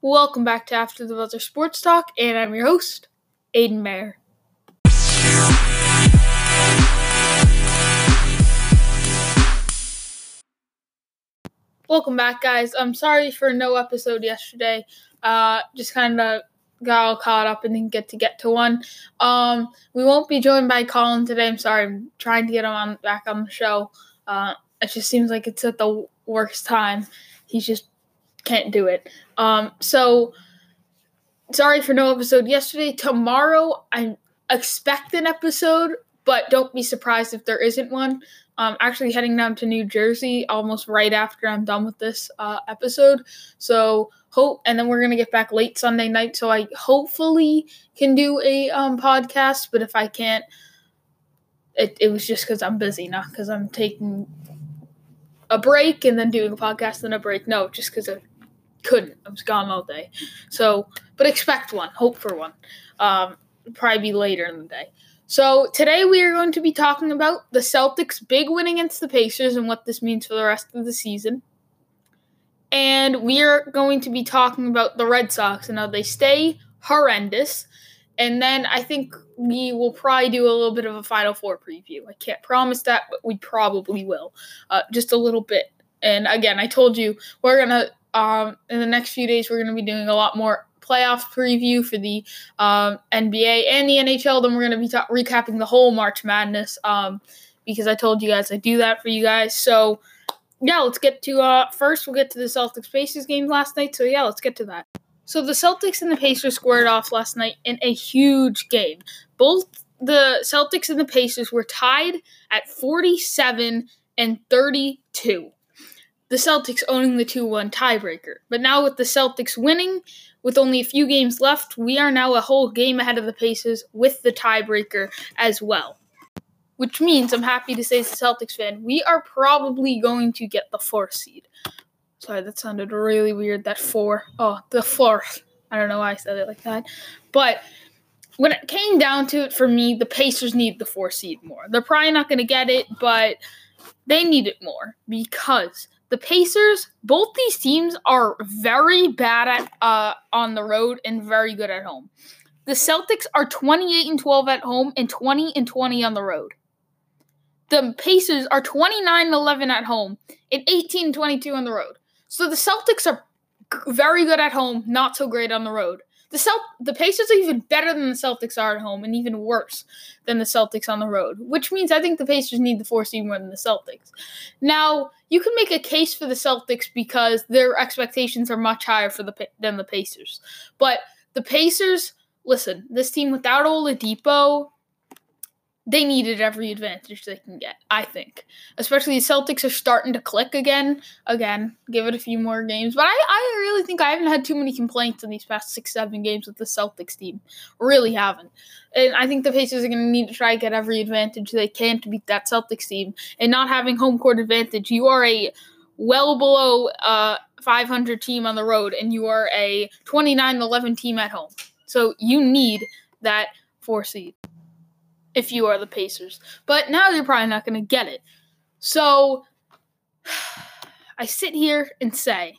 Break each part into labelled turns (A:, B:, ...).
A: Welcome back to After the Buzzer Sports Talk, and I'm your host, Aiden Mayer. Welcome back, guys. I'm sorry for no episode yesterday. Uh, just kind of got all caught up and didn't get to get to one. Um, we won't be joined by Colin today. I'm sorry. I'm trying to get him on back on the show. Uh, it just seems like it's at the worst time. He's just can't do it. Um, so sorry for no episode yesterday. Tomorrow I expect an episode, but don't be surprised if there isn't one. I'm actually heading down to New Jersey almost right after I'm done with this uh, episode. So hope, and then we're gonna get back late Sunday night. So I hopefully can do a um, podcast, but if I can't, it, it was just because I'm busy, not because I'm taking a break and then doing a podcast and a break. No, just because I couldn't. I was gone all day. So, but expect one. Hope for one. Um, probably be later in the day. So today we are going to be talking about the Celtics' big win against the Pacers and what this means for the rest of the season. And we are going to be talking about the Red Sox and how they stay horrendous. And then I think we will probably do a little bit of a Final Four preview. I can't promise that, but we probably will. Uh, just a little bit. And again, I told you we're to, um, in the next few days, we're going to be doing a lot more playoff preview for the um, NBA and the NHL. Then we're going to be ta- recapping the whole March Madness um, because I told you guys I do that for you guys. So, yeah, let's get to uh, first. We'll get to the Celtics Pacers game last night. So, yeah, let's get to that. So, the Celtics and the Pacers squared off last night in a huge game. Both the Celtics and the Pacers were tied at 47 and 32 the Celtics owning the 2 1 tiebreaker. But now, with the Celtics winning, with only a few games left, we are now a whole game ahead of the Pacers with the tiebreaker as well. Which means, I'm happy to say, as a Celtics fan, we are probably going to get the fourth seed. Sorry, that sounded really weird. That four. Oh, the fourth. I don't know why I said it like that. But when it came down to it for me, the Pacers need the four seed more. They're probably not going to get it, but they need it more because the Pacers, both these teams are very bad at uh, on the road and very good at home. The Celtics are 28 and 12 at home and 20 and 20 on the road. The Pacers are 29 and 11 at home and 18 and 22 on the road. So the Celtics are very good at home, not so great on the road. The Celt- the Pacers are even better than the Celtics are at home, and even worse than the Celtics on the road. Which means I think the Pacers need the four seed more than the Celtics. Now you can make a case for the Celtics because their expectations are much higher for the than the Pacers, but the Pacers. Listen, this team without Oladipo they needed every advantage they can get, I think. Especially the Celtics are starting to click again. Again, give it a few more games. But I, I really think I haven't had too many complaints in these past six, seven games with the Celtics team. Really haven't. And I think the Pacers are going to need to try to get every advantage they can to beat that Celtics team. And not having home court advantage, you are a well below uh, 500 team on the road, and you are a 29 11 team at home. So you need that four seed if you are the Pacers. But now you're probably not going to get it. So I sit here and say,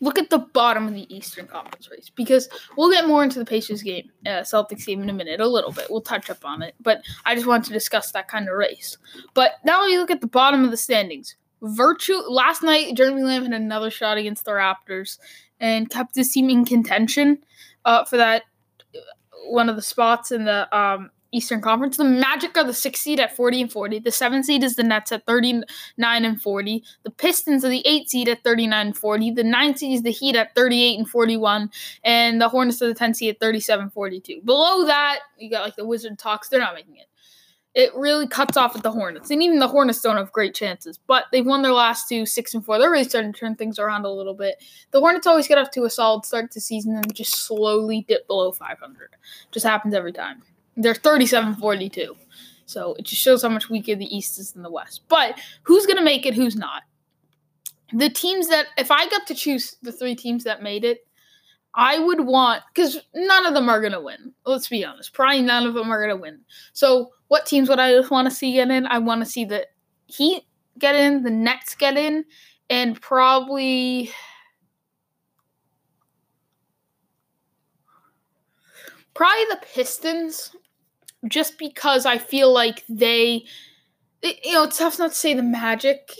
A: look at the bottom of the Eastern Conference race because we'll get more into the Pacers game, uh, Celtics game in a minute, a little bit. We'll touch up on it, but I just wanted to discuss that kind of race. But now you look at the bottom of the standings. Virtue last night, Jeremy Lamb had another shot against the Raptors and kept his team in contention uh, for that one of the spots in the um, Eastern Conference. The Magic are the sixth seed at 40 and 40. The seventh seed is the Nets at 39 and 40. The Pistons are the eighth seed at 39 and 40. The ninth seed is the Heat at 38 and 41. And the Hornets are the 10th seed at 37 42. Below that, you got like the Wizard Talks. They're not making it. It really cuts off at the Hornets. And even the Hornets don't have great chances. But they've won their last two, six and four. They're really starting to turn things around a little bit. The Hornets always get off to a solid start to season and just slowly dip below 500. Just happens every time. They're 37 42. So it just shows how much weaker the East is than the West. But who's going to make it, who's not? The teams that, if I got to choose the three teams that made it, I would want because none of them are gonna win. Let's be honest. Probably none of them are gonna win. So what teams would I just want to see get in? I want to see the Heat get in, the Nets get in, and probably probably the Pistons, just because I feel like they, you know, it's tough not to say the Magic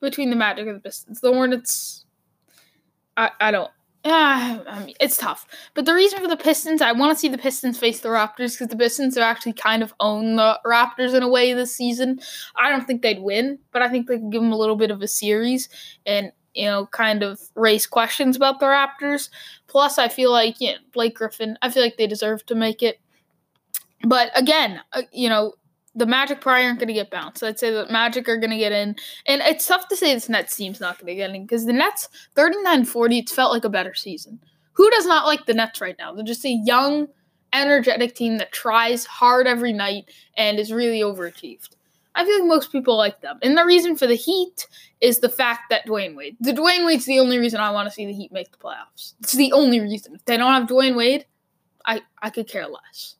A: between the Magic and the Pistons. The Hornets, I I don't uh, I mean, it's tough. But the reason for the Pistons, I want to see the Pistons face the Raptors because the Pistons have actually kind of owned the Raptors in a way this season. I don't think they'd win, but I think they can give them a little bit of a series and, you know, kind of raise questions about the Raptors. Plus, I feel like, you know, Blake Griffin, I feel like they deserve to make it. But again, uh, you know, the Magic probably aren't going to get bounced. I'd say the Magic are going to get in. And it's tough to say this Nets team's not going to get in because the Nets, 39 40, it's felt like a better season. Who does not like the Nets right now? They're just a young, energetic team that tries hard every night and is really overachieved. I feel like most people like them. And the reason for the Heat is the fact that Dwyane Wade. The Dwyane Wade's the only reason I want to see the Heat make the playoffs. It's the only reason. If they don't have Dwyane Wade, I, I could care less.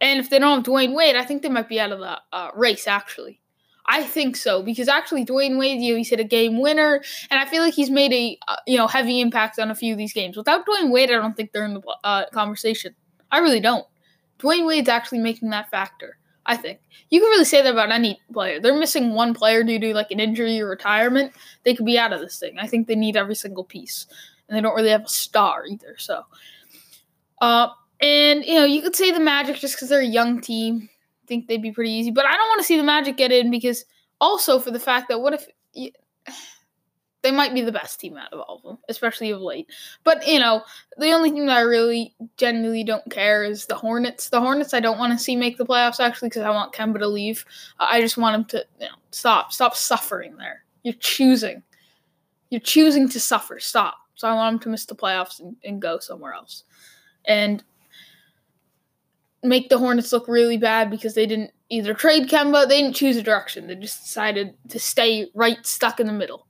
A: And if they don't have Dwyane Wade, I think they might be out of the uh, race, actually. I think so because actually Dwyane Wade, you know, he's hit a game winner, and I feel like he's made a uh, you know heavy impact on a few of these games. Without Dwyane Wade, I don't think they're in the uh, conversation. I really don't. Dwyane Wade's actually making that factor. I think you can really say that about any player. They're missing one player due to like an injury or retirement. They could be out of this thing. I think they need every single piece, and they don't really have a star either. So, uh, and you know, you could say the Magic just because they're a young team. I think they'd be pretty easy, but I don't want to see the Magic get in because also for the fact that what if you, they might be the best team out of all of them, especially of late. But you know, the only thing that I really genuinely don't care is the Hornets. The Hornets I don't want to see make the playoffs actually because I want Kemba to leave. I just want him to you know, stop, stop suffering there. You're choosing, you're choosing to suffer. Stop. So I want him to miss the playoffs and, and go somewhere else. And make the Hornets look really bad because they didn't either trade Kemba, they didn't choose a direction. They just decided to stay right stuck in the middle.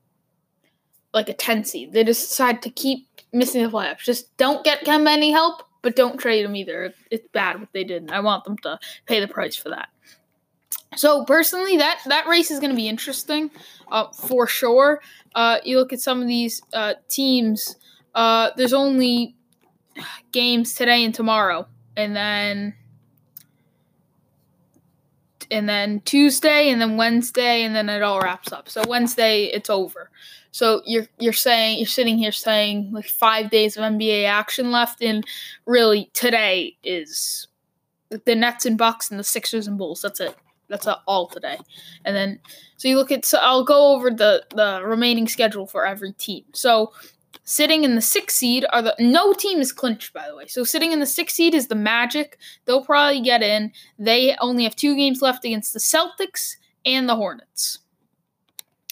A: Like a 10 seed. They just decided to keep missing the playoffs. Just don't get Kemba any help, but don't trade him either. It's bad what they did. I want them to pay the price for that. So personally, that that race is going to be interesting, uh, for sure. Uh, you look at some of these uh, teams. Uh, there's only games today and tomorrow, and then and then Tuesday and then Wednesday and then it all wraps up. So Wednesday it's over. So you're you're saying you're sitting here saying like 5 days of NBA action left and really today is the Nets and Bucks and the Sixers and Bulls. That's it. That's all today. And then so you look at so I'll go over the the remaining schedule for every team. So Sitting in the sixth seed are the no team is clinched by the way. So sitting in the sixth seed is the Magic. They'll probably get in. They only have two games left against the Celtics and the Hornets.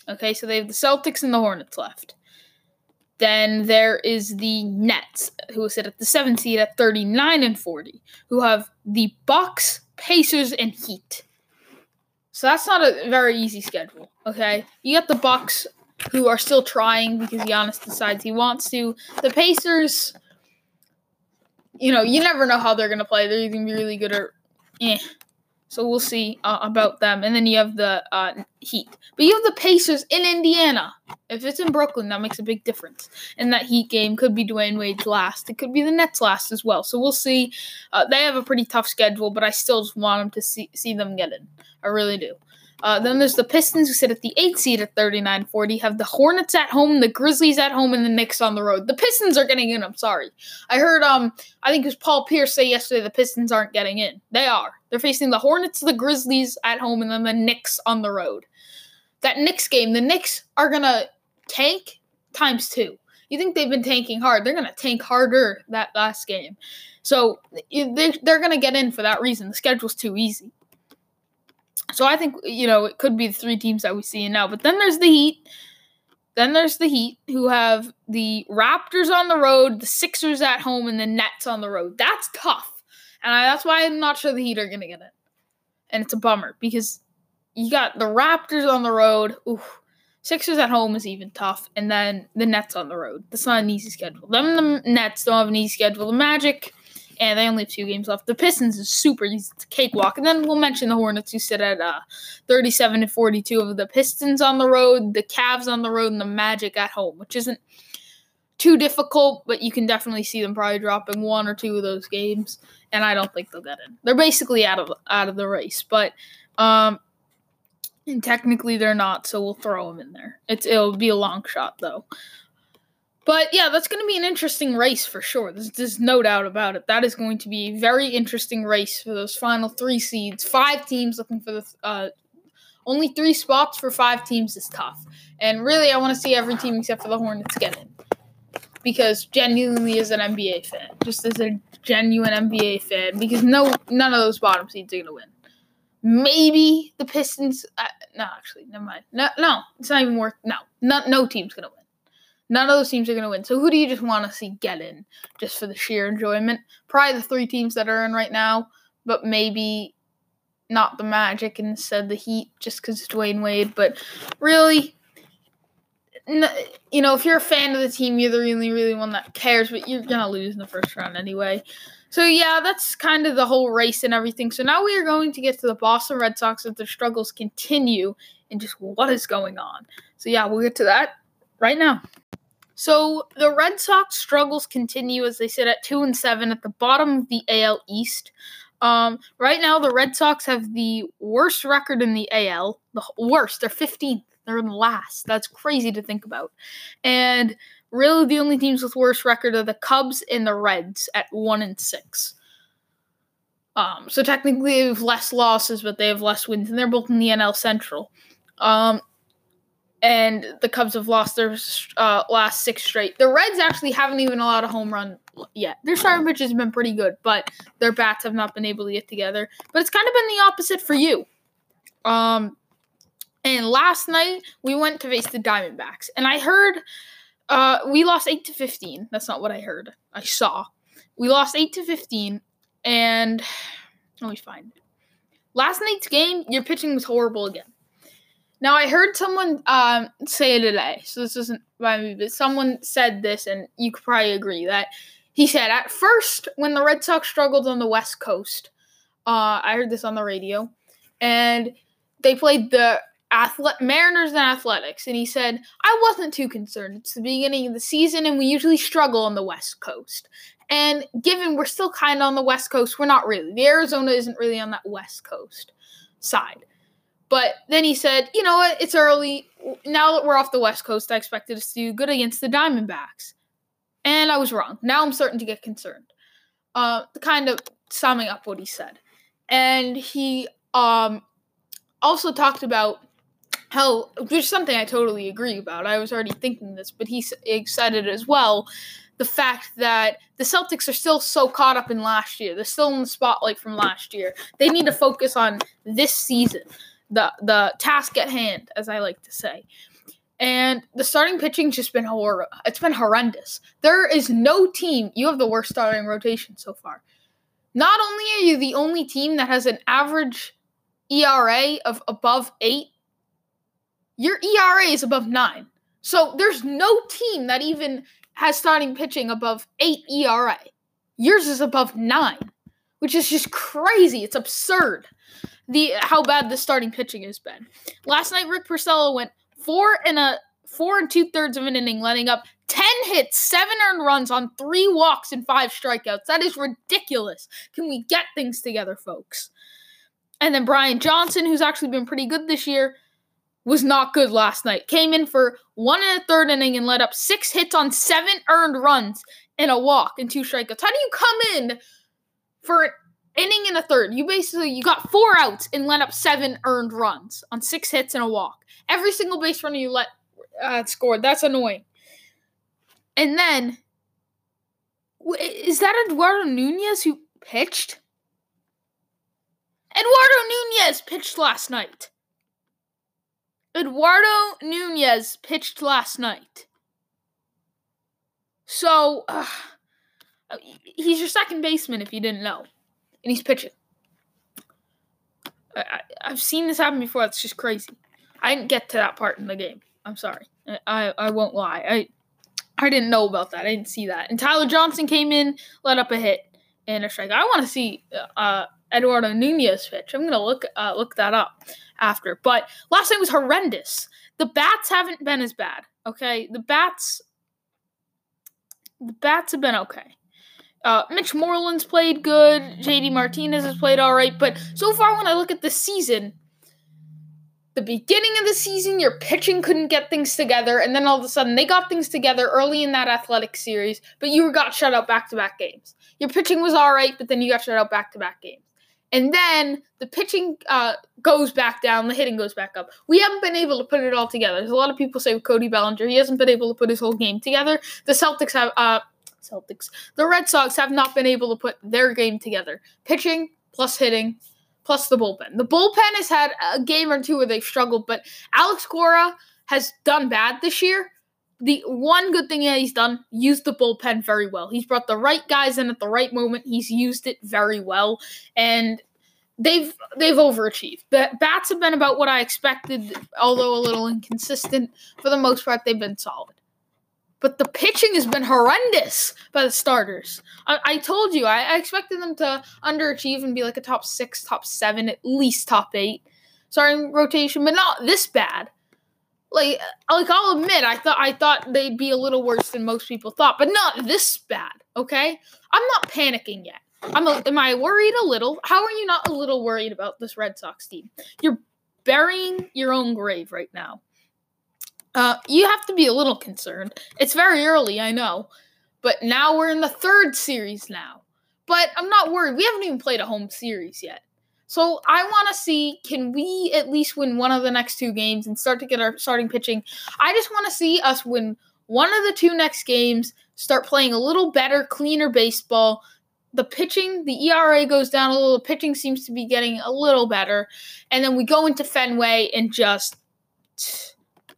A: Okay, so they have the Celtics and the Hornets left. Then there is the Nets, who sit at the seventh seed at 39 and 40, who have the Bucks, Pacers, and Heat. So that's not a very easy schedule. Okay, you got the Bucks who are still trying because Giannis decides he wants to. The Pacers, you know, you never know how they're going to play. They're either going to be really good or eh. So we'll see uh, about them. And then you have the uh, Heat. But you have the Pacers in Indiana. If it's in Brooklyn, that makes a big difference. And that Heat game could be Dwyane Wade's last. It could be the Nets' last as well. So we'll see. Uh, they have a pretty tough schedule, but I still just want them to see, see them get in. I really do. Uh, then there's the Pistons who sit at the 8th seed at 39 40, have the Hornets at home, the Grizzlies at home, and the Knicks on the road. The Pistons are getting in, I'm sorry. I heard, um, I think it was Paul Pierce say yesterday the Pistons aren't getting in. They are. They're facing the Hornets, the Grizzlies at home, and then the Knicks on the road. That Knicks game, the Knicks are going to tank times two. You think they've been tanking hard. They're going to tank harder that last game. So they're going to get in for that reason. The schedule's too easy. So I think you know it could be the three teams that we see now. But then there's the Heat. Then there's the Heat who have the Raptors on the road, the Sixers at home, and the Nets on the road. That's tough, and I, that's why I'm not sure the Heat are gonna get it. And it's a bummer because you got the Raptors on the road. Sixers at home is even tough, and then the Nets on the road. That's not an easy schedule. Them the Nets don't have an easy schedule. The Magic and they only have two games left. The Pistons is super easy. A cakewalk. And then we'll mention the Hornets who sit at uh, 37 and 42 of the Pistons on the road, the Cavs on the road, and the Magic at home, which isn't too difficult, but you can definitely see them probably dropping one or two of those games, and I don't think they'll get in. They're basically out of out of the race, but um, and technically they're not, so we'll throw them in there. It's it'll be a long shot though. But yeah, that's going to be an interesting race for sure. There's, there's no doubt about it. That is going to be a very interesting race for those final three seeds. Five teams looking for the uh, only three spots for five teams is tough. And really, I want to see every team except for the Hornets get in. Because genuinely, as an NBA fan, just as a genuine NBA fan, because no, none of those bottom seeds are gonna win. Maybe the Pistons. Uh, no, actually, never mind. No, no, it's not even worth. No, no, no team's gonna win. None of those teams are gonna win. So who do you just want to see get in, just for the sheer enjoyment? Probably the three teams that are in right now, but maybe not the Magic instead the Heat, just because it's Dwyane Wade. But really, you know, if you're a fan of the team, you're the really, really one that cares, but you're gonna lose in the first round anyway. So yeah, that's kind of the whole race and everything. So now we are going to get to the Boston Red Sox as their struggles continue and just what is going on. So yeah, we'll get to that right now. So the Red Sox struggles continue as they sit at two and seven at the bottom of the AL East. Um, right now, the Red Sox have the worst record in the AL. The worst. They're 15th. They're in last. That's crazy to think about. And really, the only teams with worse record are the Cubs and the Reds at one and six. Um, so technically, they have less losses, but they have less wins, and they're both in the NL Central. Um, and the Cubs have lost their uh, last six straight. The Reds actually haven't even allowed a home run yet. Their starting pitch has been pretty good, but their bats have not been able to get together. But it's kind of been the opposite for you. Um, and last night we went to face the Diamondbacks, and I heard uh, we lost eight to fifteen. That's not what I heard. I saw we lost eight to fifteen, and let me find it. Last night's game, your pitching was horrible again. Now I heard someone um, say today, so this isn't by me, but someone said this, and you could probably agree that he said at first when the Red Sox struggled on the West Coast, uh, I heard this on the radio, and they played the Athle- Mariners and Athletics, and he said I wasn't too concerned. It's the beginning of the season, and we usually struggle on the West Coast. And given we're still kind of on the West Coast, we're not really. The Arizona isn't really on that West Coast side. But then he said, you know what? It's early. Now that we're off the West Coast, I expected us to do good against the Diamondbacks. And I was wrong. Now I'm starting to get concerned. Uh, kind of summing up what he said. And he um, also talked about how, which is something I totally agree about. I was already thinking this, but he said it as well. The fact that the Celtics are still so caught up in last year. They're still in the spotlight from last year. They need to focus on this season the the task at hand, as I like to say. And the starting pitching's just been horror. It's been horrendous. There is no team. You have the worst starting rotation so far. Not only are you the only team that has an average ERA of above eight, your ERA is above nine. So there's no team that even has starting pitching above eight ERA. Yours is above nine, which is just crazy. It's absurd the how bad the starting pitching has been. Last night, Rick Porcello went four and a four and two thirds of an inning, letting up ten hits, seven earned runs on three walks and five strikeouts. That is ridiculous. Can we get things together, folks? And then Brian Johnson, who's actually been pretty good this year, was not good last night. Came in for one and a third inning and let up six hits on seven earned runs and a walk and two strikeouts. How do you come in for inning and a third. You basically you got four outs and let up seven earned runs on six hits and a walk. Every single base runner you let uh, scored. That's annoying. And then is that Eduardo Nunez who pitched? Eduardo Nunez pitched last night. Eduardo Nunez pitched last night. So, uh, he's your second baseman if you didn't know and he's pitching. I, have seen this happen before. It's just crazy. I didn't get to that part in the game. I'm sorry. I, I won't lie. I I didn't know about that. I didn't see that. And Tyler Johnson came in, let up a hit and a strike. I want to see uh, Eduardo Nunez pitch. I'm gonna look uh, look that up after. But last night was horrendous. The bats haven't been as bad. Okay, the bats the bats have been okay. Uh, Mitch Moreland's played good. JD Martinez has played all right. But so far, when I look at the season, the beginning of the season, your pitching couldn't get things together, and then all of a sudden they got things together early in that athletic series, but you got shut out back to back games. Your pitching was all right, but then you got shut out back to back games. And then the pitching uh, goes back down, the hitting goes back up. We haven't been able to put it all together. There's a lot of people say with Cody Bellinger, he hasn't been able to put his whole game together. The Celtics have, uh, Celtics, the Red Sox have not been able to put their game together. Pitching plus hitting plus the bullpen. The bullpen has had a game or two where they've struggled, but Alex Cora has done bad this year. The one good thing that he's done, used the bullpen very well. He's brought the right guys in at the right moment. He's used it very well, and they've they've overachieved. The bats have been about what I expected, although a little inconsistent. For the most part, they've been solid but the pitching has been horrendous by the starters. I, I told you, I, I, expected them to underachieve and be like a top six, top seven, at least top eight starting rotation, but not this bad. Like, like I'll admit, I thought I thought they'd be a little worse than most people thought, but not this bad. Okay, I'm not panicking yet. I'm. A, am I worried a little? How are you not a little worried about this Red Sox team? You're burying your own grave right now. Uh, you have to be a little concerned. It's very early, I know, but now we're in the third series now. But I'm not worried. We haven't even played a home series yet. So I want to see can we at least win one of the next two games and start to get our starting pitching. I just want to see us win one of the two next games, start playing a little better, cleaner baseball. The pitching, the ERA goes down a little. The pitching seems to be getting a little better, and then we go into Fenway and just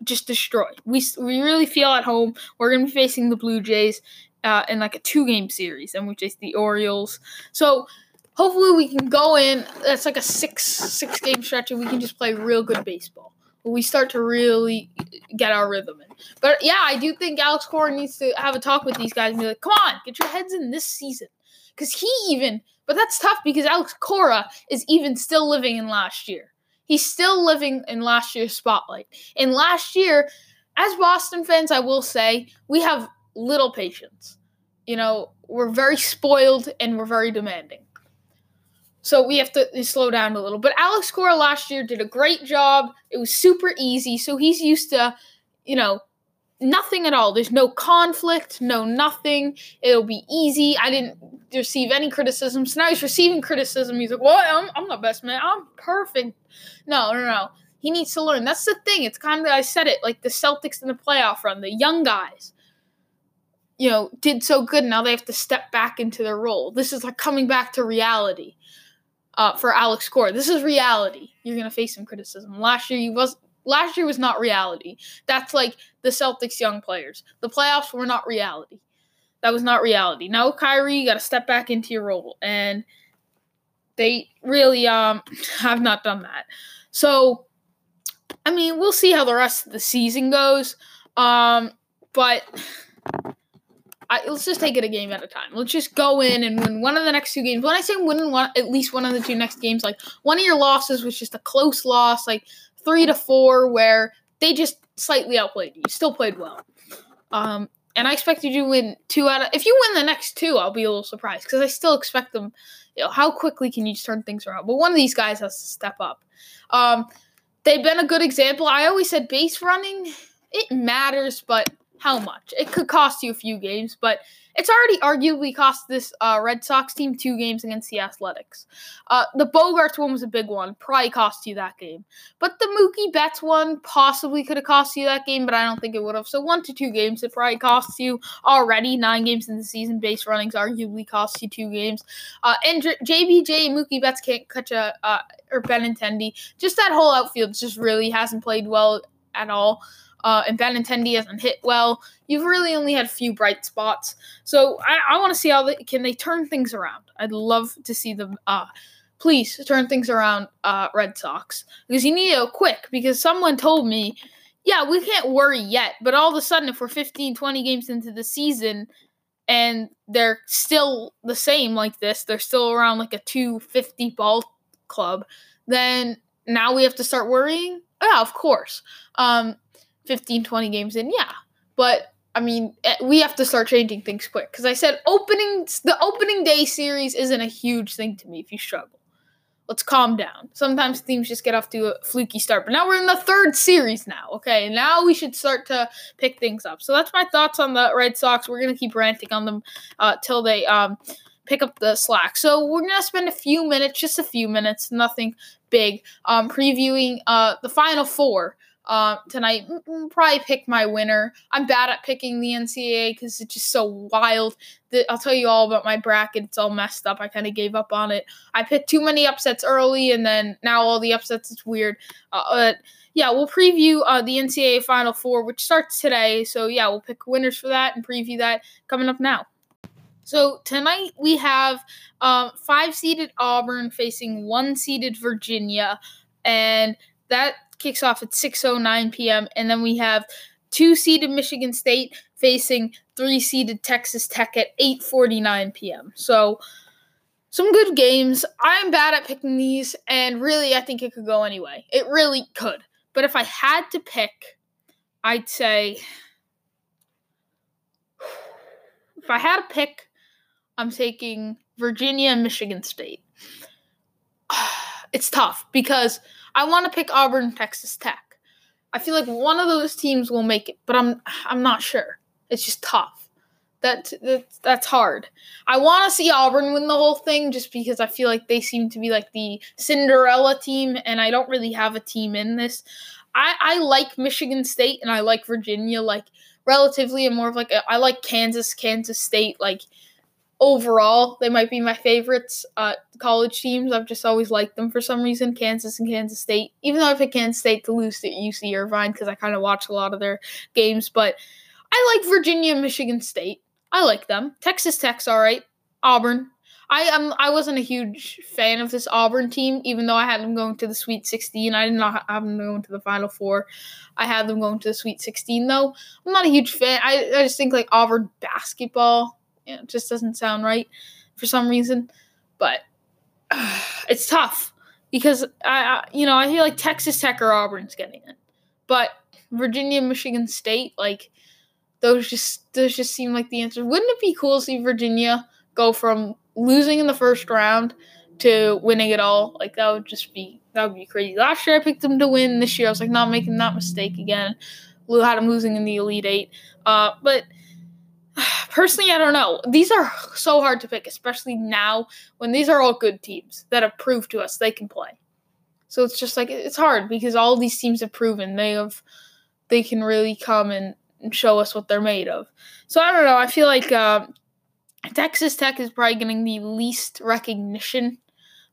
A: just destroy. We we really feel at home. We're going to be facing the Blue Jays uh, in like a two game series, and we face the Orioles. So hopefully we can go in. That's like a six six game stretch, and we can just play real good baseball. We start to really get our rhythm in. But yeah, I do think Alex Cora needs to have a talk with these guys and be like, "Come on, get your heads in this season," because he even. But that's tough because Alex Cora is even still living in last year. He's still living in last year's spotlight. And last year, as Boston fans, I will say, we have little patience. You know, we're very spoiled and we're very demanding. So we have to slow down a little. But Alex Cora last year did a great job. It was super easy. So he's used to, you know, nothing at all. There's no conflict, no nothing. It'll be easy. I didn't receive any criticism. So now he's receiving criticism. He's like, well, I'm, I'm the best man. I'm perfect. No, no, no. He needs to learn. That's the thing. It's kind of, I said it, like the Celtics in the playoff run, the young guys, you know, did so good. Now they have to step back into their role. This is like coming back to reality. Uh, for Alex Cora, this is reality. You're gonna face some criticism. Last year, he was last year was not reality. That's like the Celtics young players. The playoffs were not reality. That was not reality. Now Kyrie, you got to step back into your role, and they really um have not done that. So, I mean, we'll see how the rest of the season goes. Um, but I, let's just take it a game at a time. Let's just go in and win one of the next two games. When I say win one, at least one of the two next games, like one of your losses was just a close loss, like three to four where they just slightly outplayed you. Still played well. Um, and I expect you to win two out of. If you win the next two, I'll be a little surprised because I still expect them. You know, how quickly can you turn things around? But one of these guys has to step up. Um, they've been a good example. I always said base running, it matters, but how much? It could cost you a few games, but it's already arguably cost this uh, Red Sox team two games against the Athletics. Uh, the Bogaerts one was a big one, probably cost you that game. But the Mookie Betts one possibly could have cost you that game, but I don't think it would have. So one to two games, it probably costs you already. Nine games in the season, base runnings arguably cost you two games. Uh, and JBJ Mookie Betts can't catch a uh, or Benintendi. Just that whole outfield just really hasn't played well at all uh, and Benintendi hasn't hit well. You've really only had a few bright spots. So I, I want to see how they can they turn things around. I'd love to see them. Uh, please turn things around, uh, Red Sox, because you need to quick. Because someone told me, yeah, we can't worry yet, but all of a sudden, if we're 15, 20 games into the season and they're still the same like this, they're still around like a 250 ball club, then now we have to start worrying. Yeah, of course. Um, 15, 20 games in, yeah. But I mean, eh, we have to start changing things quick. Because I said opening the opening day series isn't a huge thing to me. If you struggle, let's calm down. Sometimes teams just get off to a fluky start, but now we're in the third series now. Okay, now we should start to pick things up. So that's my thoughts on the Red Sox. We're gonna keep ranting on them uh, till they um, pick up the slack. So we're gonna spend a few minutes, just a few minutes, nothing big, um, previewing uh, the final four. Uh, tonight, probably pick my winner. I'm bad at picking the NCAA because it's just so wild. I'll tell you all about my bracket. It's all messed up. I kind of gave up on it. I picked too many upsets early, and then now all the upsets. It's weird. Uh, but yeah, we'll preview uh, the NCAA Final Four, which starts today. So yeah, we'll pick winners for that and preview that coming up now. So tonight we have um, five seeded Auburn facing one seeded Virginia, and that kicks off at 6:09 p.m. And then we have two seeded Michigan State facing three seeded Texas Tech at 8:49 p.m. So some good games. I'm bad at picking these, and really, I think it could go anyway. It really could. But if I had to pick, I'd say if I had to pick, I'm taking Virginia and Michigan State. It's tough because I want to pick Auburn, Texas Tech. I feel like one of those teams will make it, but I'm I'm not sure. It's just tough. That, that that's hard. I want to see Auburn win the whole thing just because I feel like they seem to be like the Cinderella team, and I don't really have a team in this. I I like Michigan State and I like Virginia like relatively, and more of like a, I like Kansas, Kansas State like overall, they might be my favorites. Uh, college teams, I've just always liked them for some reason. Kansas and Kansas State, even though I picked Kansas State to lose to UC Irvine because I kind of watch a lot of their games. But I like Virginia and Michigan State. I like them. Texas Tech's all right. Auburn. I am. I wasn't a huge fan of this Auburn team, even though I had them going to the Sweet 16. I did not have them going to the Final Four. I had them going to the Sweet 16, though. I'm not a huge fan. I, I just think like Auburn basketball it just doesn't sound right for some reason. But uh, it's tough because I, I, you know, I feel like Texas Tech or Auburn's getting it, but Virginia, Michigan State, like those just those just seem like the answer. Wouldn't it be cool to see Virginia go from losing in the first round to winning it all? Like that would just be that would be crazy. Last year I picked them to win. This year I was like not making that mistake again. Had them losing in the Elite Eight, uh, but personally, I don't know. These are so hard to pick, especially now when these are all good teams that have proved to us they can play. So it's just like it's hard because all these teams have proven they have they can really come and, show us what they're made of. So I don't know. I feel like uh, Texas Tech is probably getting the least recognition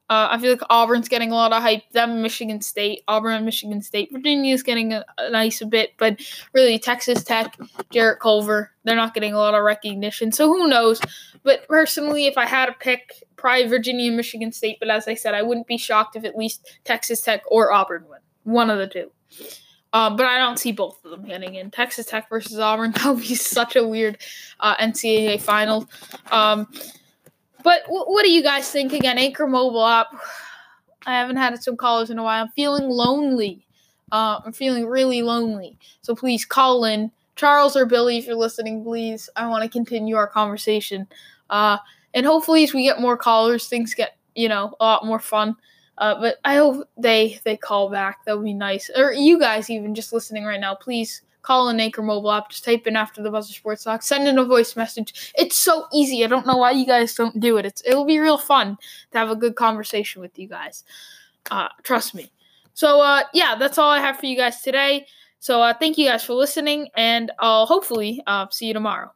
A: uh, I feel like Auburn's getting a lot of hype. Them, Michigan State, Auburn, and Michigan State. Virginia's getting a, a nice bit, but really Texas Tech, Jarrett Culver, they're not getting a lot of recognition. So who knows? But personally, if I had to pick, probably Virginia and Michigan State. But as I said, I wouldn't be shocked if at least Texas Tech or Auburn win. One of the two. Um, but I don't see both of them getting in. Texas Tech versus Auburn, that would be such a weird uh, NCAA final. Um, but w- what do you guys think? Again, Anchor Mobile app. I haven't had some callers in a while. I'm feeling lonely. Uh, I'm feeling really lonely. So please call in. Charles or Billy, if you're listening, please. I want to continue our conversation. Uh, and hopefully, as we get more callers, things get you know a lot more fun. Uh, but I hope they they call back. That would be nice. Or you guys, even just listening right now, please call an Anchor mobile app. Just type in after the buzzer sports talk. Send in a voice message. It's so easy. I don't know why you guys don't do it. It's it'll be real fun to have a good conversation with you guys. Uh, trust me. So uh, yeah, that's all I have for you guys today. So uh, thank you guys for listening, and I'll hopefully uh, see you tomorrow.